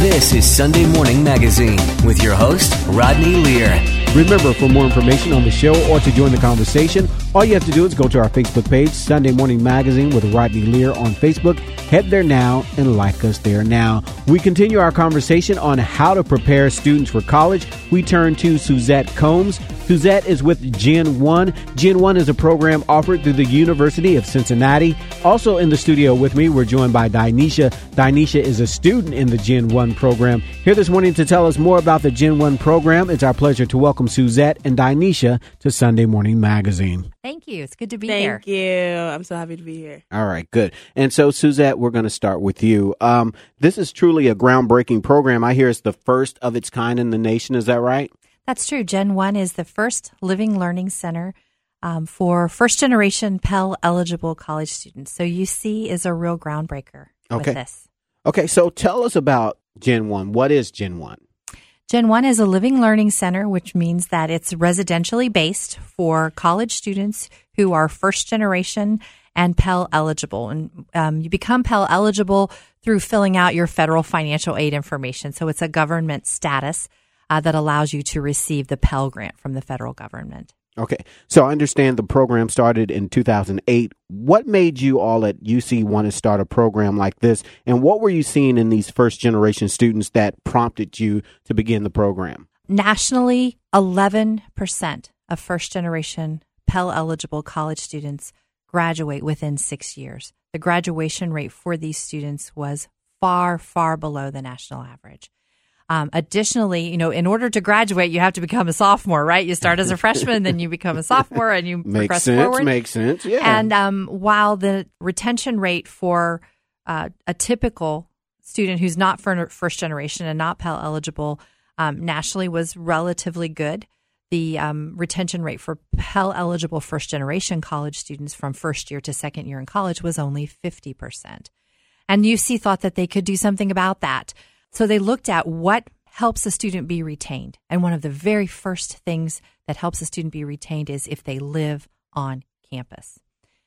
This is Sunday Morning Magazine with your host, Rodney Lear. Remember, for more information on the show or to join the conversation, all you have to do is go to our Facebook page, Sunday Morning Magazine with Rodney Lear on Facebook. Head there now and like us there now. We continue our conversation on how to prepare students for college. We turn to Suzette Combs. Suzette is with Gen 1. Gen 1 is a program offered through the University of Cincinnati. Also in the studio with me, we're joined by Dinesha. Dinesha is a student in the Gen 1 program. Here this morning to tell us more about the Gen 1 program, it's our pleasure to welcome Suzette and Dinesha to Sunday Morning Magazine. Thank you. It's good to be Thank here. Thank you. I'm so happy to be here. All right, good. And so, Suzette, we're going to start with you. Um, this is truly a groundbreaking program. I hear it's the first of its kind in the nation. Is that right? That's true. Gen 1 is the first living learning center um, for first generation Pell eligible college students. So UC is a real groundbreaker Okay. with this. Okay, so tell us about Gen 1. What is Gen 1? Gen 1 is a living learning center, which means that it's residentially based for college students who are first generation and Pell eligible. And um, you become Pell eligible through filling out your federal financial aid information. So it's a government status uh, that allows you to receive the Pell grant from the federal government. Okay, so I understand the program started in 2008. What made you all at UC want to start a program like this? And what were you seeing in these first generation students that prompted you to begin the program? Nationally, 11% of first generation Pell eligible college students graduate within six years. The graduation rate for these students was far, far below the national average. Um, additionally, you know, in order to graduate, you have to become a sophomore, right? You start as a freshman, then you become a sophomore, and you Makes progress sense. forward. Makes sense. Yeah. And um, while the retention rate for uh, a typical student who's not for first generation and not Pell eligible um, nationally was relatively good, the um, retention rate for Pell eligible first generation college students from first year to second year in college was only 50%. And UC thought that they could do something about that. So they looked at what helps a student be retained. And one of the very first things that helps a student be retained is if they live on campus.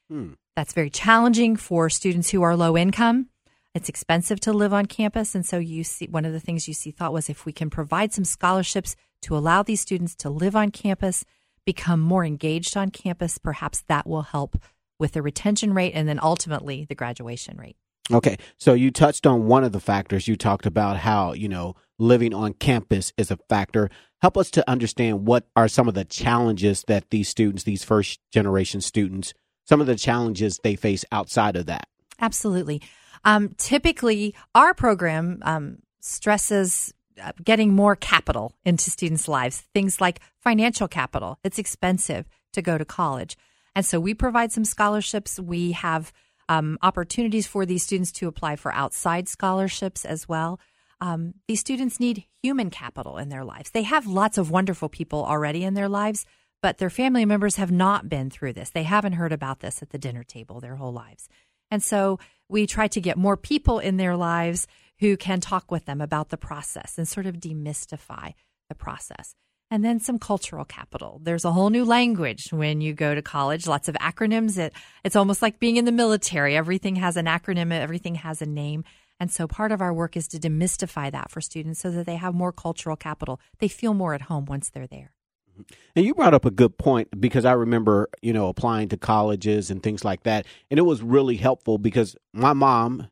Hmm. That's very challenging for students who are low income. It's expensive to live on campus. And so you see one of the things UC thought was if we can provide some scholarships to allow these students to live on campus, become more engaged on campus, perhaps that will help with the retention rate and then ultimately the graduation rate. Okay, so you touched on one of the factors. You talked about how, you know, living on campus is a factor. Help us to understand what are some of the challenges that these students, these first generation students, some of the challenges they face outside of that. Absolutely. Um, typically, our program um, stresses uh, getting more capital into students' lives, things like financial capital. It's expensive to go to college. And so we provide some scholarships. We have um, opportunities for these students to apply for outside scholarships as well. Um, these students need human capital in their lives. They have lots of wonderful people already in their lives, but their family members have not been through this. They haven't heard about this at the dinner table their whole lives. And so we try to get more people in their lives who can talk with them about the process and sort of demystify the process. And then some cultural capital. There's a whole new language when you go to college, lots of acronyms. It, it's almost like being in the military. Everything has an acronym, everything has a name. And so part of our work is to demystify that for students so that they have more cultural capital. They feel more at home once they're there. Mm-hmm. And you brought up a good point because I remember, you know, applying to colleges and things like that. And it was really helpful because my mom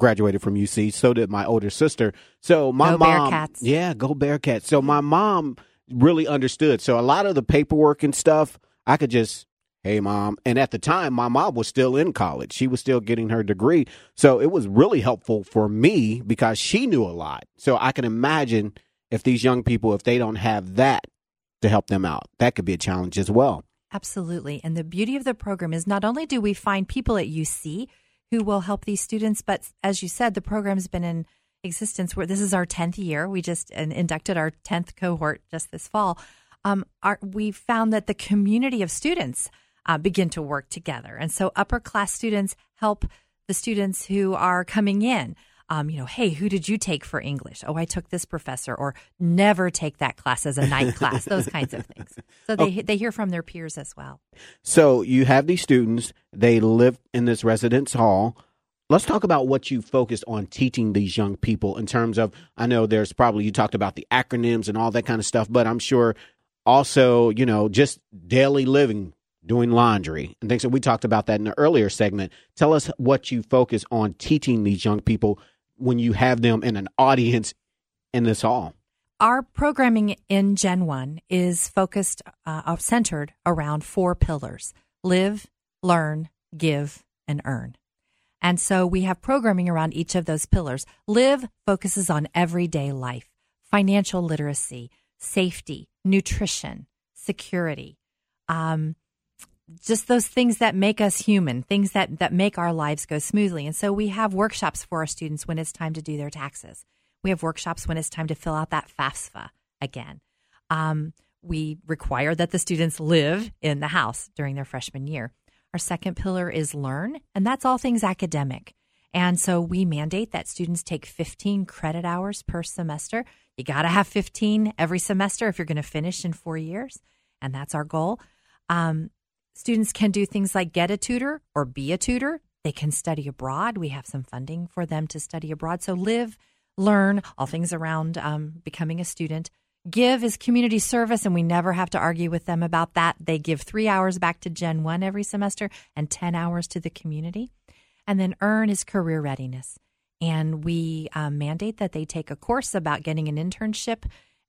graduated from UC, so did my older sister. So my Go mom Bearcats. Yeah, go Bearcats. So my mom really understood. So a lot of the paperwork and stuff, I could just Hey, mom. And at the time, my mom was still in college. She was still getting her degree. So it was really helpful for me because she knew a lot. So I can imagine if these young people, if they don't have that to help them out, that could be a challenge as well. Absolutely. And the beauty of the program is not only do we find people at UC who will help these students, but as you said, the program's been in existence where this is our 10th year. We just uh, inducted our 10th cohort just this fall. Um, our, we found that the community of students uh, begin to work together. And so upper class students help the students who are coming in. Um, you know, hey, who did you take for English? Oh, I took this professor, or never take that class as a night class. Those kinds of things. So they they hear from their peers as well. So you have these students, they live in this residence hall. Let's talk about what you focused on teaching these young people in terms of I know there's probably you talked about the acronyms and all that kind of stuff, but I'm sure also, you know, just daily living, doing laundry and things. So we talked about that in the earlier segment. Tell us what you focus on teaching these young people when you have them in an audience in this hall. Our programming in Gen 1 is focused, uh, centered around four pillars live, learn, give, and earn. And so we have programming around each of those pillars. Live focuses on everyday life, financial literacy, safety, nutrition, security, um, just those things that make us human, things that, that make our lives go smoothly. And so we have workshops for our students when it's time to do their taxes. We have workshops when it's time to fill out that FAFSA again. Um, we require that the students live in the house during their freshman year. Our second pillar is learn, and that's all things academic. And so we mandate that students take 15 credit hours per semester. You got to have 15 every semester if you're going to finish in four years. And that's our goal. Um, students can do things like get a tutor or be a tutor. They can study abroad. We have some funding for them to study abroad. So live, learn all things around um, becoming a student. Give is community service, and we never have to argue with them about that. They give three hours back to Gen 1 every semester and 10 hours to the community. And then earn is career readiness. And we um, mandate that they take a course about getting an internship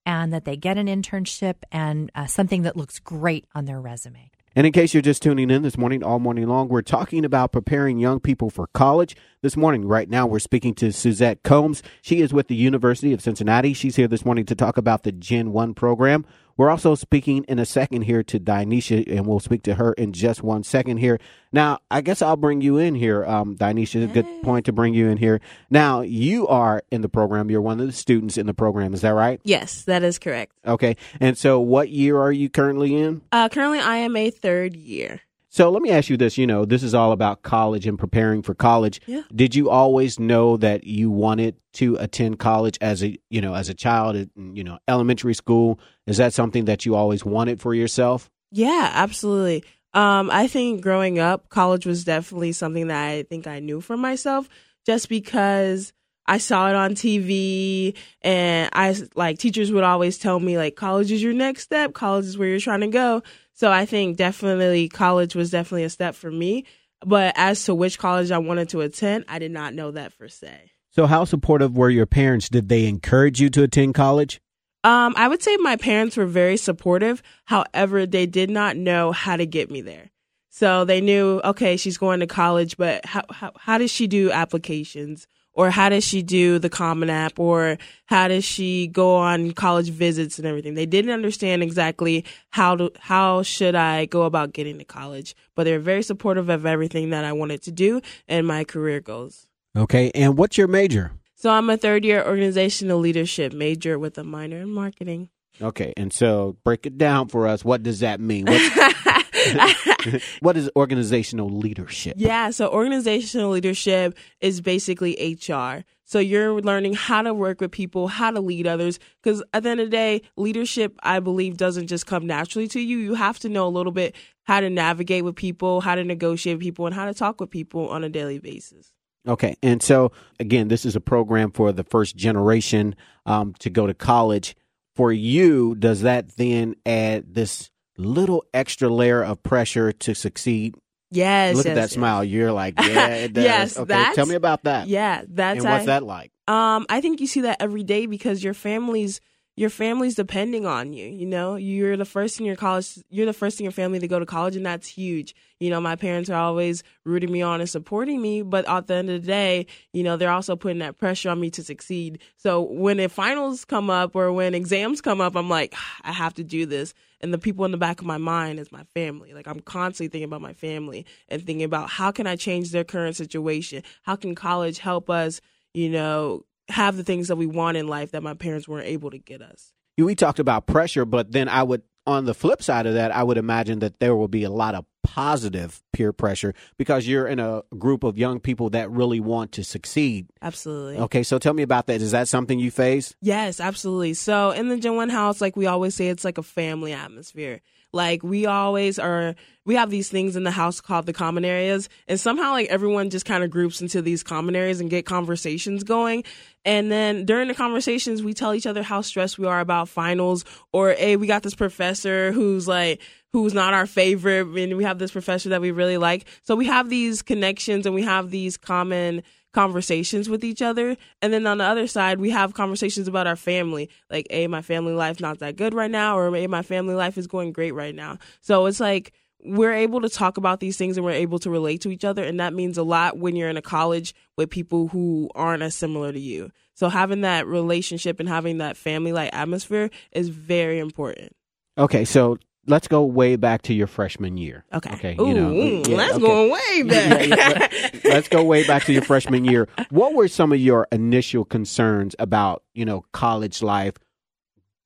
and that they get an internship and uh, something that looks great on their resume. And in case you're just tuning in this morning, all morning long, we're talking about preparing young people for college. This morning, right now, we're speaking to Suzette Combs. She is with the University of Cincinnati. She's here this morning to talk about the Gen 1 program. We're also speaking in a second here to Dinesha, and we'll speak to her in just one second here. Now, I guess I'll bring you in here, um, Dinesha. A good point to bring you in here. Now, you are in the program. You're one of the students in the program. Is that right? Yes, that is correct. Okay. And so, what year are you currently in? Uh, currently, I am a third year. So let me ask you this, you know, this is all about college and preparing for college. Yeah. Did you always know that you wanted to attend college as a, you know, as a child you know, elementary school? Is that something that you always wanted for yourself? Yeah, absolutely. Um, I think growing up, college was definitely something that I think I knew for myself just because I saw it on TV and I like teachers would always tell me like college is your next step, college is where you're trying to go. So I think definitely college was definitely a step for me. But as to which college I wanted to attend, I did not know that per se. So how supportive were your parents? Did they encourage you to attend college? Um, I would say my parents were very supportive. However, they did not know how to get me there. So they knew, okay, she's going to college, but how, how, how does she do applications? Or how does she do the common app? Or how does she go on college visits and everything? They didn't understand exactly how to how should i go about getting to college. But they're very supportive of everything that i wanted to do and my career goals. Okay and what's your major? So i'm a third year organizational leadership major with a minor in marketing. Okay and so break it down for us. What does that mean what is organizational leadership? Yeah, so organizational leadership is basically HR. So you're learning how to work with people, how to lead others. Because at the end of the day, leadership, I believe, doesn't just come naturally to you. You have to know a little bit how to navigate with people, how to negotiate with people, and how to talk with people on a daily basis. Okay. And so, again, this is a program for the first generation um, to go to college. For you, does that then add this little extra layer of pressure to succeed. Yes. Look yes, at that yes. smile. You're like, yeah, it does. yes. Okay, tell me about that. Yeah, that's and what's I, that like? Um, I think you see that every day because your family's your family's depending on you. You know, you're the first in your college. You're the first in your family to go to college, and that's huge. You know, my parents are always rooting me on and supporting me, but at the end of the day, you know, they're also putting that pressure on me to succeed. So when the finals come up or when exams come up, I'm like, ah, I have to do this. And the people in the back of my mind is my family. Like I'm constantly thinking about my family and thinking about how can I change their current situation? How can college help us? You know, have the things that we want in life that my parents weren't able to get us. We talked about pressure, but then I would, on the flip side of that, I would imagine that there will be a lot of positive peer pressure because you're in a group of young people that really want to succeed. Absolutely. Okay, so tell me about that. Is that something you face? Yes, absolutely. So in the Gen 1 house, like we always say, it's like a family atmosphere. Like we always are we have these things in the house called the common areas and somehow like everyone just kind of groups into these common areas and get conversations going. And then during the conversations we tell each other how stressed we are about finals or hey we got this professor who's like who's not our favorite and we have this professor that we really like. So we have these connections and we have these common conversations with each other. And then on the other side, we have conversations about our family. Like, A, my family life not that good right now, or A, my family life is going great right now. So it's like we're able to talk about these things and we're able to relate to each other. And that means a lot when you're in a college with people who aren't as similar to you. So having that relationship and having that family like atmosphere is very important. Okay, so let's go way back to your freshman year. Okay. Okay. Ooh, you know, mm, yeah, that's okay. going way back. Yeah, yeah, let- let's go way back to your freshman year. What were some of your initial concerns about, you know, college life,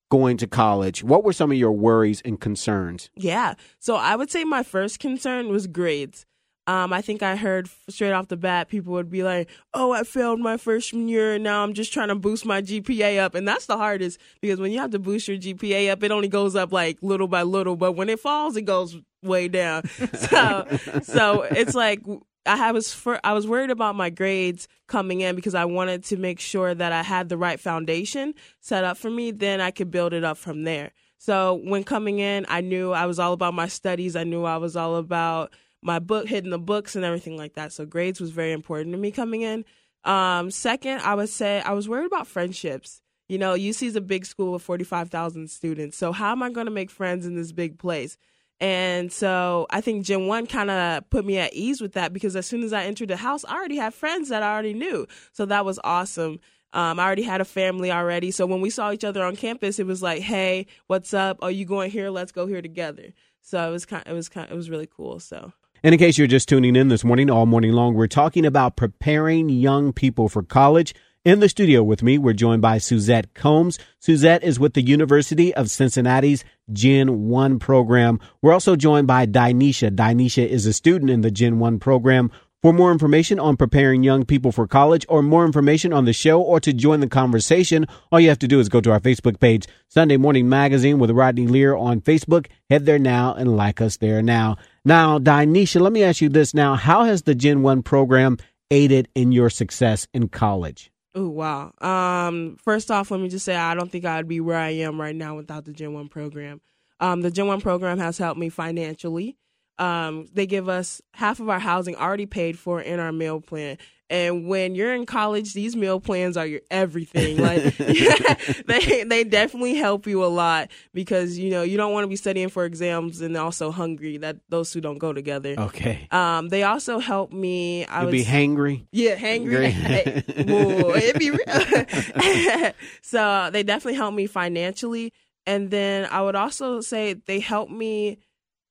going to college? What were some of your worries and concerns? Yeah. So I would say my first concern was grades. Um, I think I heard straight off the bat people would be like, "Oh, I failed my freshman year, and now I'm just trying to boost my GPA up." And that's the hardest because when you have to boost your GPA up, it only goes up like little by little, but when it falls, it goes way down. so, so it's like I was for, I was worried about my grades coming in because I wanted to make sure that I had the right foundation set up for me. Then I could build it up from there. So when coming in, I knew I was all about my studies. I knew I was all about my book, hitting the books and everything like that. So grades was very important to me coming in. Um, second, I would say I was worried about friendships. You know, UC is a big school with 45,000 students. So how am I going to make friends in this big place? And so I think Gen 1 kind of put me at ease with that because as soon as I entered the house, I already had friends that I already knew. So that was awesome. Um, I already had a family already. So when we saw each other on campus, it was like, hey, what's up? Are you going here? Let's go here together. So it was kind it was kind it was really cool. So And in case you're just tuning in this morning, all morning long, we're talking about preparing young people for college. In the studio with me, we're joined by Suzette Combs. Suzette is with the University of Cincinnati's Gen 1 program. We're also joined by Dinesha. Dinesha is a student in the Gen 1 program. For more information on preparing young people for college or more information on the show or to join the conversation, all you have to do is go to our Facebook page, Sunday Morning Magazine with Rodney Lear on Facebook. Head there now and like us there now. Now, Dinesha, let me ask you this now. How has the Gen 1 program aided in your success in college? Oh wow. Um, first off, let me just say I don't think I'd be where I am right now without the Gen One program. Um, the Gen One program has helped me financially. Um, they give us half of our housing already paid for in our meal plan. And when you're in college, these meal plans are your everything. Like they they definitely help you a lot because you know you don't want to be studying for exams and also hungry. That those two don't go together. Okay. Um, they also help me. I You'll be hangry. yeah, hangry. Whoa, it'd be real. so they definitely help me financially, and then I would also say they help me.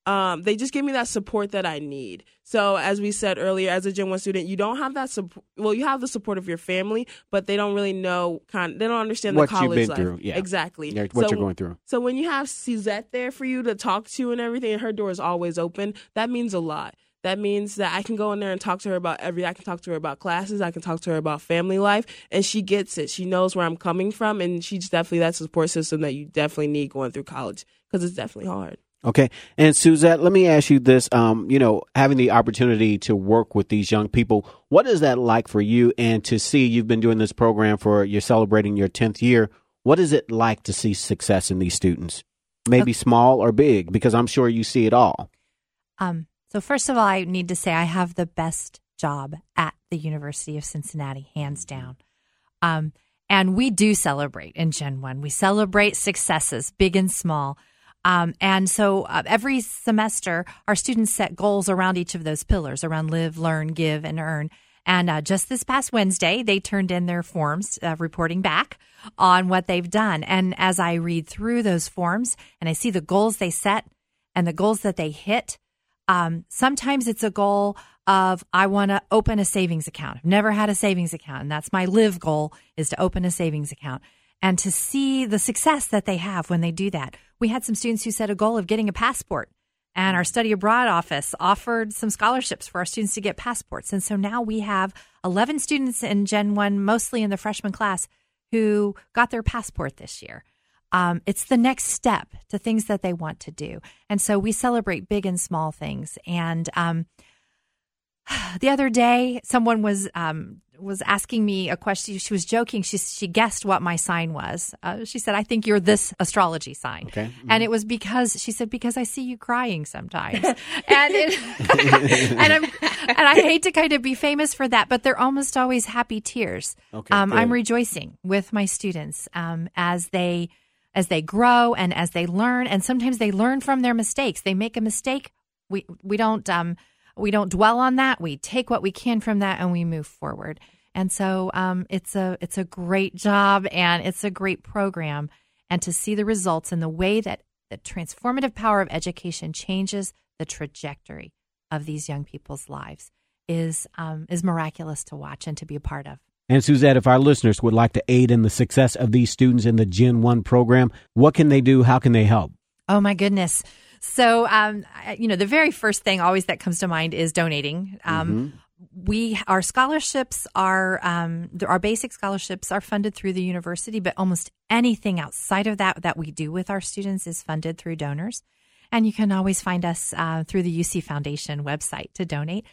Um, they just give me that support that I need. So as we said earlier, as a Gen One student, you don't have that support. Well, you have the support of your family, but they don't really know kind. They don't understand What the you've college been life. through, yeah. Exactly. Yeah, what So- you're going through. so when you have Suzette there for you to talk to and everything, and her door is always open, that means a lot. That means that I can go in there and talk to her about every. I can talk to her about classes. I can talk to her about family life, and she gets it. She knows where I'm coming from, and she's definitely that support system that you definitely need going through college because it's definitely hard. Okay. And Suzette, let me ask you this. Um, you know, having the opportunity to work with these young people, what is that like for you? And to see you've been doing this program for you're celebrating your 10th year. What is it like to see success in these students? Maybe small or big, because I'm sure you see it all. Um, so first of all, I need to say I have the best job at the University of Cincinnati, hands down. Um, and we do celebrate in Gen One. We celebrate successes, big and small. Um, and so uh, every semester, our students set goals around each of those pillars around live, learn, give, and earn. And uh, just this past Wednesday, they turned in their forms uh, reporting back on what they've done. And as I read through those forms and I see the goals they set and the goals that they hit, um, sometimes it's a goal of I want to open a savings account. I've never had a savings account, and that's my live goal is to open a savings account. And to see the success that they have when they do that. We had some students who set a goal of getting a passport, and our study abroad office offered some scholarships for our students to get passports. And so now we have 11 students in Gen 1, mostly in the freshman class, who got their passport this year. um, it's the next step to things that they want to do. And so we celebrate big and small things. And um, the other day, someone was um, was asking me a question. She was joking. She she guessed what my sign was. Uh, she said, "I think you're this astrology sign." Okay. Mm-hmm. And it was because she said because I see you crying sometimes, and it, and I'm, and I hate to kind of be famous for that, but they're almost always happy tears. Okay, um, I'm rejoicing with my students um, as they as they grow and as they learn, and sometimes they learn from their mistakes. They make a mistake. We we don't um, we don't dwell on that. We take what we can from that and we move forward. And so um, it's a it's a great job and it's a great program. And to see the results and the way that the transformative power of education changes the trajectory of these young people's lives is um, is miraculous to watch and to be a part of. And Suzette, if our listeners would like to aid in the success of these students in the Gen 1 program, what can they do? How can they help? Oh my goodness. So, um, you know, the very first thing always that comes to mind is donating. Um, We our scholarships are um, our basic scholarships are funded through the university, but almost anything outside of that that we do with our students is funded through donors. And you can always find us uh, through the UC Foundation website to donate.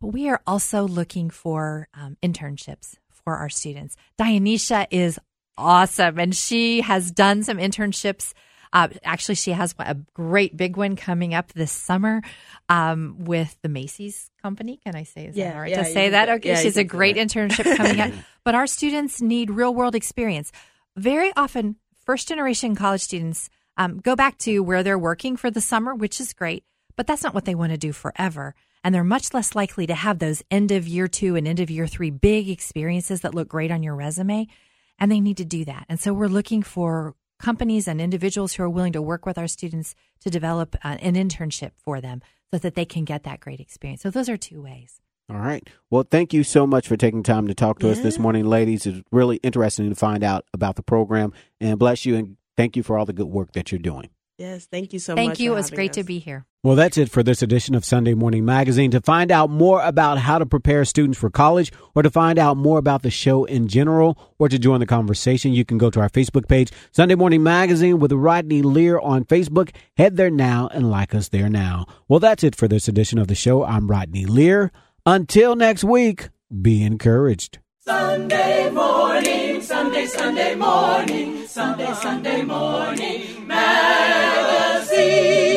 But we are also looking for um, internships for our students. Dinesha is awesome, and she has done some internships. Uh, actually, she has a great big one coming up this summer um, with the Macy's company. Can I say is Yeah, that all right yeah, to say that? Okay, yeah, she's a great that. internship coming up. But our students need real world experience. Very often, first generation college students um, go back to where they're working for the summer, which is great, but that's not what they want to do forever. And they're much less likely to have those end of year two and end of year three big experiences that look great on your resume. And they need to do that. And so we're looking for companies and individuals who are willing to work with our students to develop uh, an internship for them so that they can get that great experience. So those are two ways. All right. Well, thank you so much for taking time to talk to us this morning, ladies. It's really interesting to find out about the program. And bless you and thank you for all the good work that you're doing. Yes, thank you so much. Thank you. for It was having great to be here. Well, that's it for this edition of Sunday Morning Magazine. To find out more about how to prepare students for college, or to find out more about the show in general, or to join the conversation, you can go to our Facebook page, Sunday Morning Magazine with Rodney Lear on Facebook. Head there now and like us there now. Well, that's it for this edition of the show. I'm Rodney Lear. Until next week, be encouraged. Sunday morning, Sunday, Sunday morning, Sunday, Sunday morning, magazine.